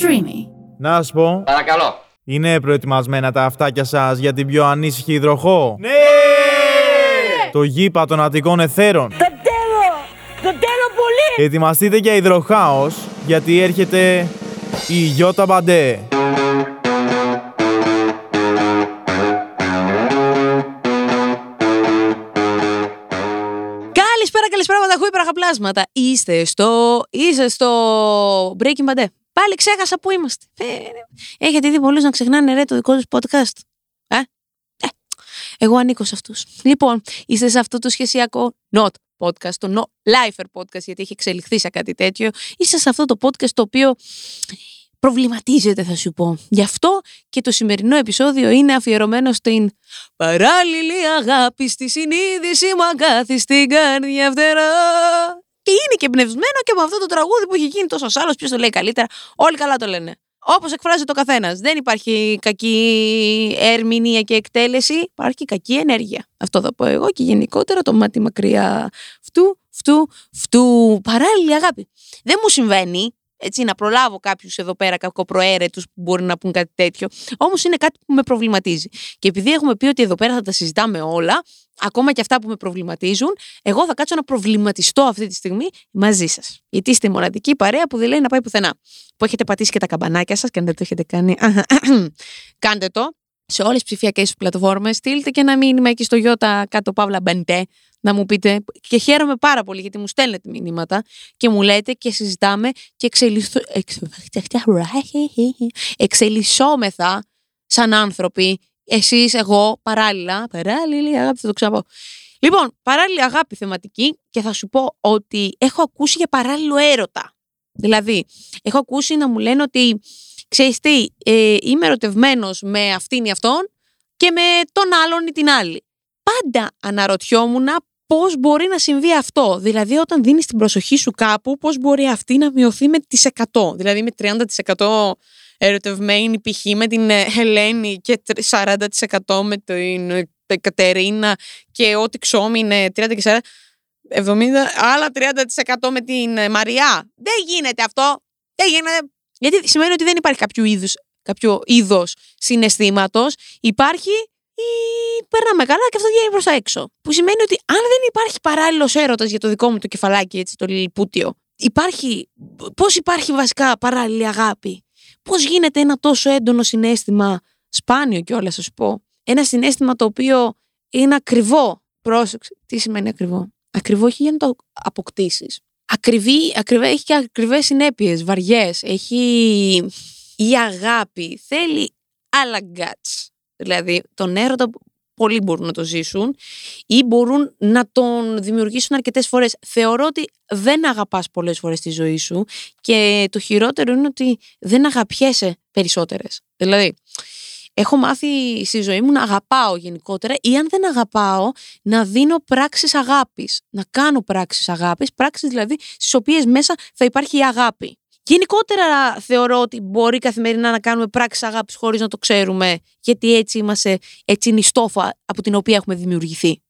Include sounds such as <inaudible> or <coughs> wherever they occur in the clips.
Streamy. Να σου πω, Παρακαλώ. είναι προετοιμασμένα τα αυτάκια σας για την πιο ανήσυχη υδροχό. Ναι! Το γήπα των Αττικών Εθέρων. Το τέλο! Το τέλο πολύ! Ετοιμαστείτε για υδροχάος, γιατί έρχεται η Γιώτα Μπαντέ. Καλησπέρα, καλησπέρα, παταχού υπεραχαπλάσματα. Είστε στο. Είστε στο. Breaking Bad. Πάλι ξέχασα που είμαστε. Ε, Έχετε δει πολλούς να ξεχνάνε ρε το δικό τους podcast; Ε; ε. Εγώ ανήκω σε αυτούς. Λοιπόν, είστε σε αυτό το σχεσιακό not podcast, το no lifer podcast, γιατί έχει εξελιχθεί σε κάτι τέτοιο. Είστε σε αυτό το podcast το οποίο προβληματίζεται, θα σου πω. Γι' αυτό και το σημερινό επεισόδιο είναι αφιερωμένο στην παράλληλη αγάπη στη συνείδηση μου αγκάθι στην καρδιά φτερά. Και είναι και εμπνευσμένο και από αυτό το τραγούδι που έχει γίνει τόσο άλλος. Ποιος το λέει καλύτερα. Όλοι καλά το λένε. Όπως εκφράζει το καθένας. Δεν υπάρχει κακή ερμηνεία και εκτέλεση. Υπάρχει κακή ενέργεια. Αυτό θα πω εγώ και γενικότερα το μάτι μακριά φτού, φτού, φτού. Παράλληλη αγάπη. Δεν μου συμβαίνει έτσι, να προλάβω κάποιους εδώ πέρα κακοπροαίρετους που μπορεί να πούν κάτι τέτοιο. Όμως είναι κάτι που με προβληματίζει. Και επειδή έχουμε πει ότι εδώ πέρα θα τα συζητάμε όλα, ακόμα και αυτά που με προβληματίζουν, εγώ θα κάτσω να προβληματιστώ αυτή τη στιγμή μαζί σας. Γιατί είστε η μοναδική παρέα που δεν λέει να πάει πουθενά. Που έχετε πατήσει και τα καμπανάκια σας και αν δεν το έχετε κάνει, <coughs> κάντε το. Σε όλες τις ψηφιακές πλατφόρμες, στείλτε και ένα μήνυμα εκεί στο Ιώτα κάτω παύλα μπεντέ να μου πείτε. Και χαίρομαι πάρα πολύ γιατί μου στέλνετε μηνύματα και μου λέτε και συζητάμε και εξελισσο... εξελισσόμεθα σαν άνθρωποι. Εσείς, εγώ, παράλληλα. Παράλληλη αγάπη, θα το ξαναπώ. Λοιπόν, παράλληλη αγάπη θεματική και θα σου πω ότι έχω ακούσει για παράλληλο έρωτα. Δηλαδή, έχω ακούσει να μου λένε ότι ξέρεις τι, ε, είμαι ερωτευμένος με αυτήν ή αυτόν και με τον άλλον ή την άλλη. Πάντα αναρωτιόμουν πώς μπορεί να συμβεί αυτό. Δηλαδή όταν δίνεις την προσοχή σου κάπου, πώς μπορεί αυτή να μειωθεί με τις 100. Δηλαδή με 30% ερωτευμένη π.χ. με την ε, Ελένη και 40% με την ε, Κατερίνα και ό,τι ξόμι είναι 30 και 40. 70, άλλα 30% με την ε, Μαριά. Δεν γίνεται αυτό. Δεν γίνεται. Γιατί σημαίνει ότι δεν υπάρχει κάποιο είδους, κάποιο είδος συναισθήματος. Υπάρχει ή περνάμε καλά και αυτό βγαίνει προς τα έξω. Που σημαίνει ότι αν δεν υπάρχει παράλληλος έρωτας για το δικό μου το κεφαλάκι, έτσι, το λιλιπούτιο, υπάρχει. Πώς υπάρχει βασικά παράλληλη αγάπη, Πώς γίνεται ένα τόσο έντονο συνέστημα, σπάνιο κιόλας, θα σου πω. Ένα συνέστημα το οποίο είναι ακριβό; Πρόσεξε. Τι σημαίνει ακριβό; Ακριβό έχει για να το αποκτήσεις. Ακριβή, ακριβέ, έχει και ακριβές συνέπειες, βαριές. Έχει. Η αγάπη θέλει άλλα guts. Δηλαδή, τον έρωτα πολλοί μπορούν να το ζήσουν ή μπορούν να τον δημιουργήσουν αρκετές φορές. Θεωρώ ότι δεν αγαπάς πολλές φορές τη ζωή σου και το χειρότερο είναι ότι δεν αγαπιέσαι περισσότερες. Δηλαδή, έχω μάθει στη ζωή μου να αγαπάω γενικότερα ή αν δεν αγαπάω να δίνω πράξεις αγάπης, να κάνω πράξεις αγάπης, πράξεις δηλαδή στις οποίες μέσα θα υπάρχει η αγάπη. Γενικότερα θεωρώ ότι μπορεί καθημερινά να κάνουμε πράξεις αγάπης χωρίς να το ξέρουμε, γιατί έτσι είμαστε, έτσι είναι η στόφα από την οποία έχουμε δημιουργηθεί.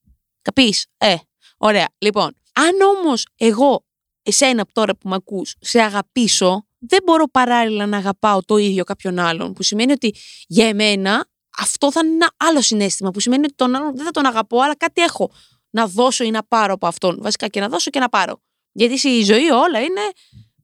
Καπείς, ε, ωραία. Λοιπόν, αν όμως εγώ, εσένα από τώρα που με ακούς, σε αγαπήσω, δεν μπορώ παράλληλα να αγαπάω το ίδιο κάποιον άλλον. Που σημαίνει ότι για εμένα αυτό θα είναι ένα άλλο συνέστημα. Που σημαίνει ότι τον άλλον δεν θα τον αγαπώ, αλλά κάτι έχω να δώσω ή να πάρω από αυτόν. Βασικά και να δώσω και να πάρω. Γιατί στη ζωή όλα είναι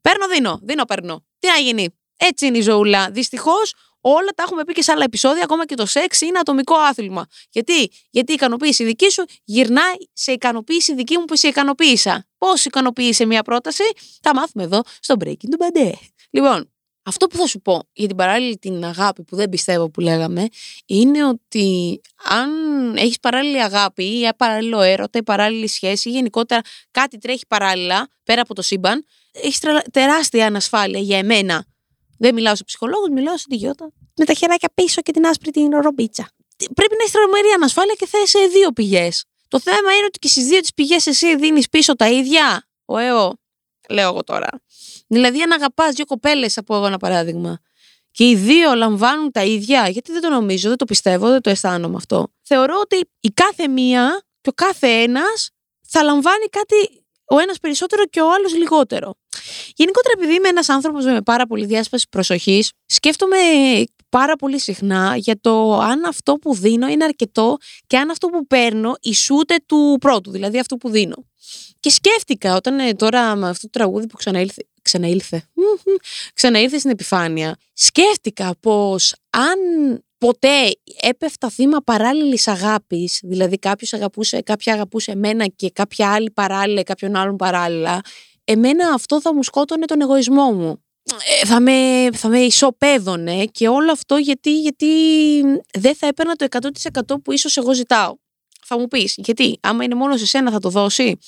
Παίρνω, δίνω. Δίνω, παίρνω. Τι να γίνει; Έτσι είναι η ζωούλα. Δυστυχώς όλα τα έχουμε πει και σε άλλα επεισόδια. Ακόμα και το σεξ είναι ατομικό άθλημα. Γιατί, Γιατί η ικανοποίηση δική σου γυρνάει σε ικανοποίηση δική μου που σε ικανοποίησα. Πώς ικανοποίησε μια πρόταση, θα μάθουμε εδώ στο Breaking του Μπαντέ. Λοιπόν, αυτό που θα σου πω για την παράλληλη την αγάπη που δεν πιστεύω που λέγαμε είναι ότι αν έχεις παράλληλη αγάπη ή παράλληλο έρωτα ή παράλληλη σχέση ή γενικότερα κάτι τρέχει παράλληλα πέρα από το σύμπαν έχεις τεράστια ανασφάλεια για εμένα. Δεν μιλάω σε ψυχολόγους, μιλάω σε τη γιώτα. Με τα χεράκια πίσω και την άσπρη την ρομπίτσα. Πρέπει να έχεις τρομερή ανασφάλεια και θε σε δύο πηγές. Το θέμα είναι ότι και στις δύο τις πηγές εσύ δίνεις πίσω τα ίδια. Ο ΕΟ, λέω εγώ τώρα. Δηλαδή, αν αγαπάς δύο κοπέλες, από εγώ ένα παράδειγμα, και οι δύο λαμβάνουν τα ίδια, γιατί δεν το νομίζω, δεν το πιστεύω, δεν το αισθάνομαι αυτό. Θεωρώ ότι η κάθε μία και ο κάθε ένας θα λαμβάνει κάτι ο ένας περισσότερο και ο άλλος λιγότερο. Γενικότερα, επειδή είμαι ένας άνθρωπος με πάρα πολύ διάσπαση προσοχής, σκέφτομαι πάρα πολύ συχνά για το αν αυτό που δίνω είναι αρκετό και αν αυτό που παίρνω ισούται του πρώτου, δηλαδή αυτό που δίνω. Και σκέφτηκα όταν ε, τώρα με αυτό το τραγούδι που ξαναήλθε, ξαναήλθε, ξαναήλθε στην επιφάνεια, σκέφτηκα πως αν ποτέ έπεφτα θύμα παράλληλης αγάπης, δηλαδή κάποιος αγαπούσε, κάποια αγαπούσε εμένα και κάποια άλλη παράλληλα, κάποιον άλλον παράλληλα, εμένα αυτό θα μου σκότωνε τον εγωισμό μου. Ε, θα, με, θα με ισοπαίδωνε και όλο αυτό γιατί, γιατί δεν θα έπαιρνα το 100% που ίσως εγώ ζητάω. Θα μου πεις, γιατί άμα είναι μόνο σε σένα θα το δώσει;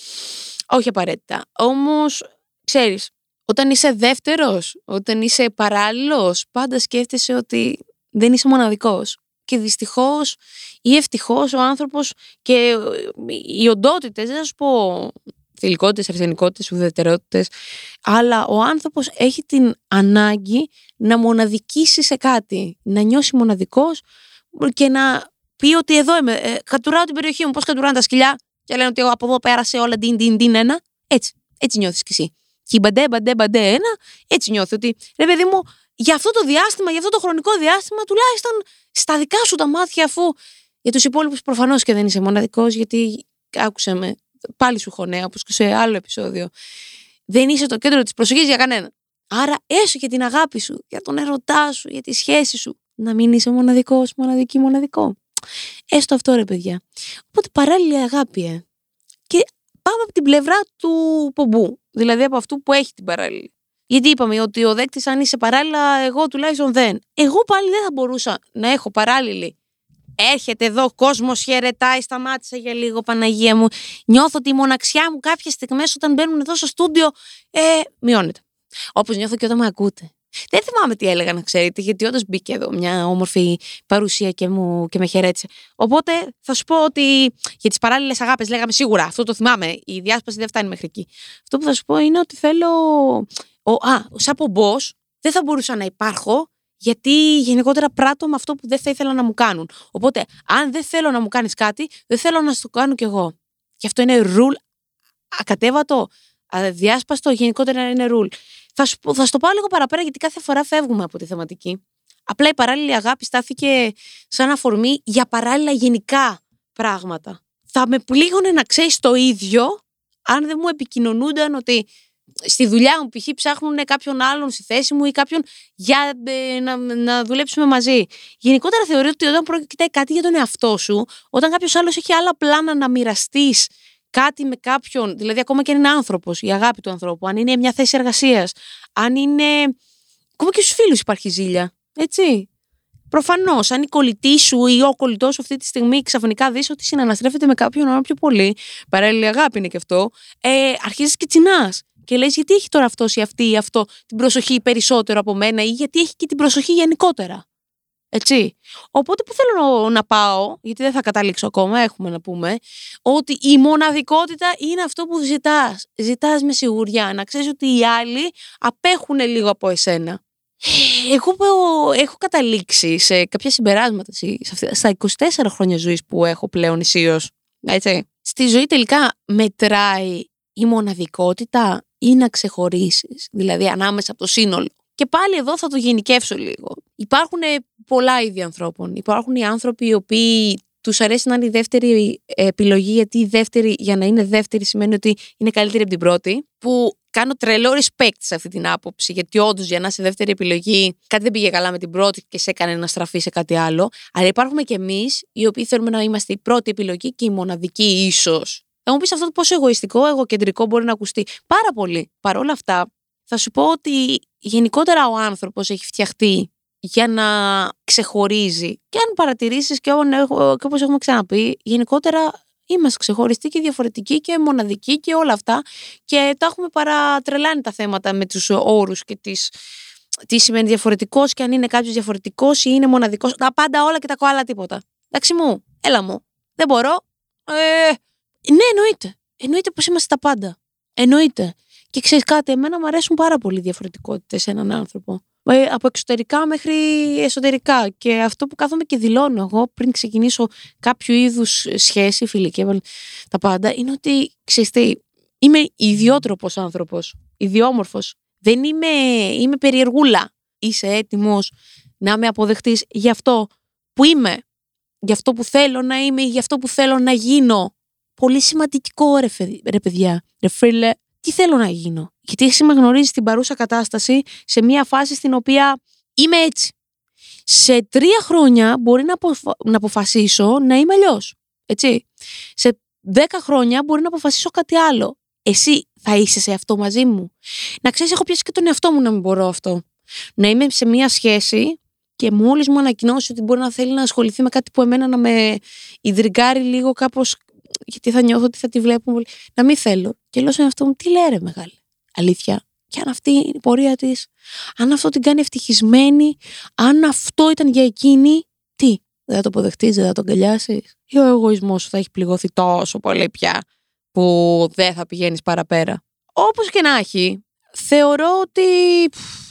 Όχι απαραίτητα. Όμως, ξέρεις, όταν είσαι δεύτερος, όταν είσαι παράλληλος, πάντα σκέφτεσαι ότι δεν είσαι μοναδικός. Και δυστυχώς ή ευτυχώς ο άνθρωπος και οι οντότητες, δεν θα σου πω θηλυκότητες, αρσενικότητες, ουδετερότητες, αλλά ο άνθρωπος έχει την ανάγκη να μοναδικήσει σε κάτι, να νιώσει μοναδικός και να πει ότι εδώ είμαι, ε, κατουράω την περιοχή μου, πώς κατουράνε τα σκυλιά και λένε ότι εγώ από εδώ πέρασε όλα την την την ένα. Έτσι, έτσι νιώθεις κι εσύ. Και μπαντέ, μπαντέ, μπαντέ ένα, έτσι νιώθει ότι ρε παιδί μου, για αυτό το διάστημα, για αυτό το χρονικό διάστημα, τουλάχιστον στα δικά σου τα μάτια, αφού για τους υπόλοιπους προφανώς και δεν είσαι μοναδικός, γιατί άκουσε με, πάλι σου χωνέα, όπως και σε άλλο επεισόδιο. Δεν είσαι το κέντρο της προσοχής για κανένα. Άρα, έσω για την αγάπη σου, για τον ερωτά σου, για τη σχέση σου, να μην είσαι μοναδικός, μοναδική, μοναδικό. Έστω αυτό ρε παιδιά. Οπότε παράλληλη αγάπη, ε. Και πάμε από την πλευρά του πομπού. Δηλαδή από αυτού που έχει την παράλληλη. Γιατί είπαμε ότι ο δέκτης, αν είσαι παράλληλα, εγώ τουλάχιστον δεν. Εγώ πάλι δεν θα μπορούσα να έχω παράλληλη. Έρχεται εδώ, κόσμος χαιρετάει, σταμάτησε για λίγο, Παναγία μου. Νιώθω ότι η μοναξιά μου κάποιες στιγμές όταν μπαίνουν εδώ στο στούντιο ε, μειώνεται. Όπως νιώθω και όταν με ακούτε. Δεν θυμάμαι τι έλεγα να ξέρετε, γιατί όντως μπήκε εδώ μια όμορφη παρουσία και, μου, και με χαιρέτησε. Οπότε θα σου πω ότι για τις παράλληλες αγάπες λέγαμε σίγουρα, αυτό το θυμάμαι. Η διάσπαση δεν φτάνει μέχρι εκεί. Αυτό που θα σου πω είναι ότι θέλω. Ο, α, σαν πομπό δεν θα μπορούσα να υπάρχω γιατί γενικότερα πράττω με αυτό που δεν θα ήθελα να μου κάνουν. Οπότε, αν δεν θέλω να μου κάνεις κάτι, δεν θέλω να το κάνω κι εγώ. Και αυτό είναι rule ακατέβατο, αδιάσπαστο, γενικότερα είναι rule. Θα, σου, θα σου το πάω λίγο παραπέρα γιατί κάθε φορά φεύγουμε από τη θεματική. Απλά η παράλληλη αγάπη στάθηκε σαν αφορμή για παράλληλα γενικά πράγματα. Θα με πλήγωνε να ξέρεις το ίδιο αν δεν μου επικοινωνούνταν ότι στη δουλειά μου π.χ. ψάχνουν κάποιον άλλον στη θέση μου ή κάποιον για ε, να, να δουλέψουμε μαζί. Γενικότερα θεωρώ ότι όταν πρόκειται κάτι για τον εαυτό σου, όταν κάποιος άλλος έχει άλλα πλάνα να μοιραστείς κάτι με κάποιον, δηλαδή ακόμα και αν είναι άνθρωπος, η αγάπη του ανθρώπου, αν είναι μια θέση εργασίας, αν είναι. Ακόμα και στους φίλους υπάρχει ζήλια. Έτσι. Προφανώς, αν η κολλητή σου ή ο κολλητός σου αυτή τη στιγμή ξαφνικά δεις ότι συναναστρέφεται με κάποιον άλλο πιο πολύ, παράλληλη αγάπη είναι και αυτό, ε, αρχίζεις και τσινάς. Και λες, γιατί έχει τώρα αυτός ή αυτή ή αυτό την προσοχή περισσότερο από μένα, ή γιατί έχει και την προσοχή γενικότερα. Έτσι. Οπότε που θέλω να πάω, γιατί δεν θα καταλήξω ακόμα, έχουμε να πούμε, ότι η μοναδικότητα είναι αυτό που ζητάς. Ζητάς με σιγουριά, να ξέρεις ότι οι άλλοι απέχουν λίγο από εσένα. Εγώ έχω καταλήξει σε κάποια συμπεράσματα στα 24 χρόνια ζωής που έχω πλέον ισίως. Έτσι. Στη ζωή τελικά μετράει η μοναδικότητα ή να ξεχωρίσεις, δηλαδή ανάμεσα από το σύνολο. Και πάλι εδώ θα το γενικεύσω λίγο. Υπάρχουν πολλά είδη ανθρώπων. Υπάρχουν οι άνθρωποι οι οποίοι τους αρέσει να είναι η δεύτερη επιλογή, γιατί η δεύτερη, για να είναι δεύτερη, σημαίνει ότι είναι καλύτερη από την πρώτη. Που κάνω τρελό respect σε αυτή την άποψη, γιατί όντως για να είσαι δεύτερη επιλογή, κάτι δεν πήγε καλά με την πρώτη και σε έκανε να στραφεί σε κάτι άλλο. Αλλά υπάρχουμε κι εμείς, οι οποίοι θέλουμε να είμαστε η πρώτη επιλογή και η μοναδική, ίσως. Θα μου πεις αυτό πόσο εγωιστικό, εγωκεντρικό μπορεί να ακουστεί. Πάρα πολύ. Παρ' όλα αυτά, θα σου πω ότι γενικότερα ο άνθρωπος έχει φτιαχτεί για να ξεχωρίζει. Και αν παρατηρήσεις και, και όπως έχουμε ξαναπεί, γενικότερα είμαστε ξεχωριστοί και διαφορετικοί και μοναδικοί και όλα αυτά και τα έχουμε παρατρελάνει τα θέματα με τους όρους και τις, τι σημαίνει διαφορετικός και αν είναι κάποιος διαφορετικός ή είναι μοναδικός. Τα πάντα όλα και τα κοάλα τίποτα. Εντάξει μου, έλα μου. Δεν μπορώ. Ε, ναι, εννοείται. Εννοείται πως είμαστε τα πάντα. Εννοείται. Και ξέρεις κάτι, εμένα μου αρέσουν πάρα πολύ οι διαφορετικότητες σε έναν άνθρωπο. Ε, από εξωτερικά μέχρι εσωτερικά. Και αυτό που κάθομαι και δηλώνω εγώ πριν ξεκινήσω κάποιο είδους σχέση, φιλική, τα πάντα, είναι ότι ξέρεις τι, είμαι ιδιότροπος άνθρωπος. ιδιόμορφος. Δεν είμαι, είμαι περιεργούλα. Είσαι έτοιμος να με αποδεχτείς για αυτό που είμαι, για αυτό που θέλω να είμαι ή για αυτό που θέλω να γίνω. Πολύ σημαντικό ρε, ρε παιδιά. Ρε φίλε, τι θέλω να γίνω; Γιατί εσύ με γνωρίζεις την παρούσα κατάσταση σε μια φάση στην οποία είμαι έτσι. Σε τρία χρόνια μπορεί να, να αποφασίσω να είμαι αλλιώς. Έτσι. Σε δέκα χρόνια μπορεί να αποφασίσω κάτι άλλο. Εσύ θα είσαι σε αυτό μαζί μου. Να ξέρεις, έχω πιάσει και τον εαυτό μου να μην μπορώ αυτό. Να είμαι σε μια σχέση και μόλις μου ανακοινώσει ότι μπορεί να θέλει να ασχοληθεί με κάτι που εμένα να με ιδρυγκάρει λίγο κάπως. Γιατί θα νιώθω ότι θα τη βλέπω πολύ. Να μην θέλω. Και λέω στον εαυτό μου, τι λέει μεγάλη. Αλήθεια. Και αν αυτή είναι η πορεία της, αν αυτό την κάνει ευτυχισμένη, αν αυτό ήταν για εκείνη, τι, δεν θα το αποδεχτείς, δεν θα το αγκαλιάσεις. Ή ο εγωισμός σου θα έχει πληγωθεί τόσο πολύ πια, που δεν θα πηγαίνεις παραπέρα. Όπως και να έχει, θεωρώ ότι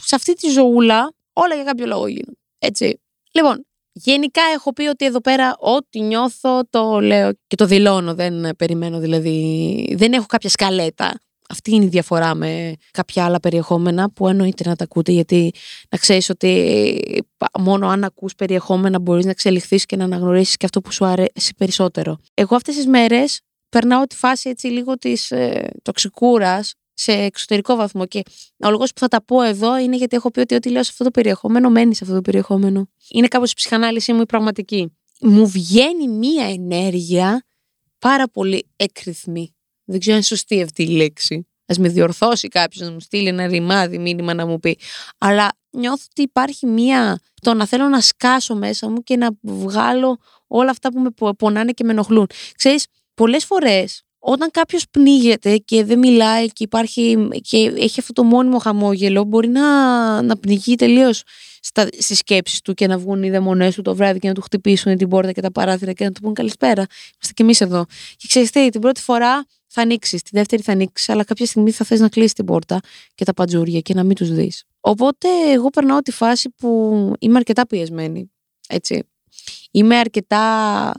σε αυτή τη ζωούλα όλα για κάποιο λόγο γίνονται. Έτσι. Λοιπόν, γενικά έχω πει ότι εδώ πέρα ό,τι νιώθω το λέω και το δηλώνω. Δεν περιμένω δηλαδή. Δεν έχω κάποια σκαλέτα. Αυτή είναι η διαφορά με κάποια άλλα περιεχόμενα που εννοείται να τα ακούτε γιατί να ξέρεις ότι μόνο αν ακούς περιεχόμενα μπορείς να εξελιχθείς και να αναγνωρίσεις και αυτό που σου αρέσει περισσότερο. Εγώ αυτές τις μέρες περνάω τη φάση έτσι λίγο της ε, τοξικούρας σε εξωτερικό βαθμό. Και ο λόγος που θα τα πω εδώ είναι γιατί έχω πει ότι ό,τι λέω σε αυτό το περιεχόμενο μένει σε αυτό το περιεχόμενο. Είναι κάπως η ψυχανάλυση μου η πραγματική. Μου βγαίνει μία ενέργεια πάρα πολύ έκρηθμη. Δεν ξέρω αν είναι σωστή αυτή η λέξη. Α με διορθώσει κάποιος να μου στείλει ένα ρημάδι μήνυμα να μου πει. Αλλά νιώθω ότι υπάρχει μία. το να θέλω να σκάσω μέσα μου και να βγάλω όλα αυτά που με πονάνε και με ενοχλούν. Ξέρεις, πολλές φορές όταν κάποιος πνίγεται και δεν μιλάει και υπάρχει και έχει αυτό το μόνιμο χαμόγελο, μπορεί να, να πνιγεί τελείως στις σκέψεις του και να βγουν οι δαιμονές του το βράδυ και να του χτυπήσουν την πόρτα και τα παράθυρα και να του πούν καλησπέρα. Είμαστε κι εμείς εδώ. Και ξέρετε, την πρώτη φορά θα ανοίξεις, τη δεύτερη θα ανοίξεις, αλλά κάποια στιγμή θα θες να κλείσεις την πόρτα και τα παντζούρια και να μην τους δεις. Οπότε εγώ περνάω τη φάση που είμαι αρκετά πιεσμένη. Έτσι. Είμαι αρκετά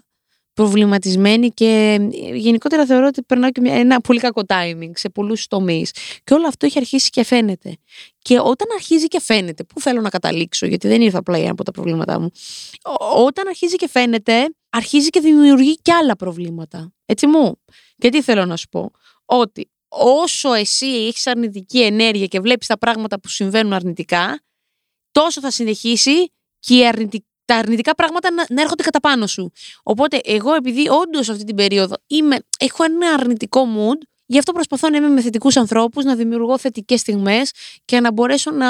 προβληματισμένη και γενικότερα θεωρώ ότι περνάω και ένα πολύ κακό timing σε πολλούς τομείς. Και όλο αυτό έχει αρχίσει και φαίνεται. Και όταν αρχίζει και φαίνεται, πού θέλω να καταλήξω, γιατί δεν ήρθα απλά από τα προβλήματά μου. Όταν αρχίζει και φαίνεται, αρχίζει και δημιουργεί και άλλα προβλήματα. Έτσι μου. Και τι θέλω να σου πω. Ότι όσο εσύ έχεις αρνητική ενέργεια και βλέπεις τα πράγματα που συμβαίνουν αρνητικά, τόσο θα συνεχίσει και η αρνητική τα αρνητικά πράγματα να, να έρχονται κατά πάνω σου. Οπότε εγώ επειδή όντως αυτή την περίοδο είμαι, έχω ένα αρνητικό mood, γι' αυτό προσπαθώ να είμαι με θετικούς ανθρώπους, να δημιουργώ θετικές στιγμές και να μπορέσω να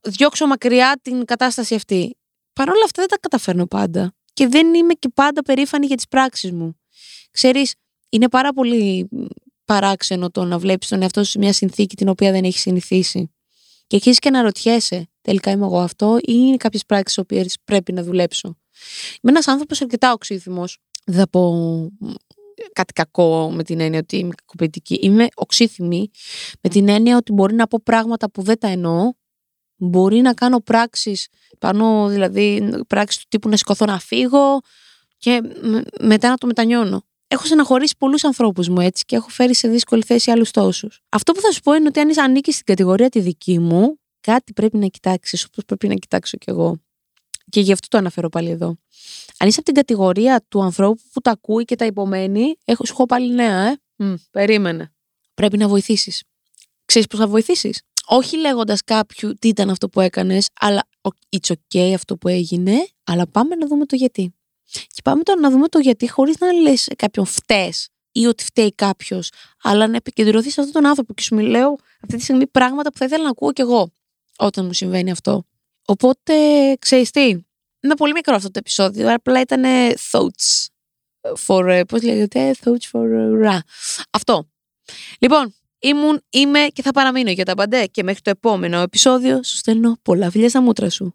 διώξω μακριά την κατάσταση αυτή. Παρ' όλα αυτά δεν τα καταφέρνω πάντα. Και δεν είμαι και πάντα περήφανη για τις πράξεις μου. Ξέρεις, είναι πάρα πολύ παράξενο το να βλέπεις τον εαυτό σου σε μια συνθήκη την οποία δεν έχεις συνηθίσει. Και αρχίζεις και να ρωτιέσαι, τελικά είμαι εγώ αυτό, ή είναι κάποιες πράξεις οποίες πρέπει να δουλέψω. Είμαι ένας άνθρωπος αρκετά οξύθυμος. Δεν θα πω κάτι κακό με την έννοια ότι είμαι κακοποιητική. Είμαι οξύθυμη με την έννοια ότι μπορεί να πω πράγματα που δεν τα εννοώ. Μπορεί να κάνω πράξεις πάνω, δηλαδή πράξεις του τύπου να σηκωθώ να φύγω και μετά να το μετανιώνω. Έχω στεναχωρήσει πολλούς ανθρώπους μου έτσι και έχω φέρει σε δύσκολη θέση άλλους τόσους. Αυτό που θα σου πω είναι ότι αν ανήκει στην κατηγορία τη δική μου, κάτι πρέπει να κοιτάξεις, όπως πρέπει να κοιτάξω κι εγώ. Και γι' αυτό το αναφέρω πάλι εδώ. Αν είσαι από την κατηγορία του ανθρώπου που τα ακούει και τα υπομένει, έχω, σου έχω πάλι νέα, ε. Μ, περίμενε. Πρέπει να βοηθήσεις. Ξέρεις πώς θα βοηθήσεις; Όχι λέγοντας κάποιου τι ήταν αυτό που έκανες, αλλά it's okay αυτό που έγινε, αλλά πάμε να δούμε το γιατί. Και πάμε τώρα να δούμε το γιατί, χωρίς να λες κάποιον φταίει ή ότι φταίει κάποιος, αλλά να επικεντρωθείς σε αυτόν τον άνθρωπο. Και σου μιλάω αυτή τη στιγμή πράγματα που θα ήθελα να ακούω κι εγώ όταν μου συμβαίνει αυτό. Οπότε, ξέρεις τι, είναι πολύ μικρό αυτό το επεισόδιο, απλά ήταν thoughts for, ε, πώς λέγεται, thoughts for ra. Αυτό. Λοιπόν, ήμουν, είμαι και θα παραμείνω για τα παντέ και μέχρι το επόμενο επεισόδιο σου στέλνω πολλά φιλιά στα μούτρα σου.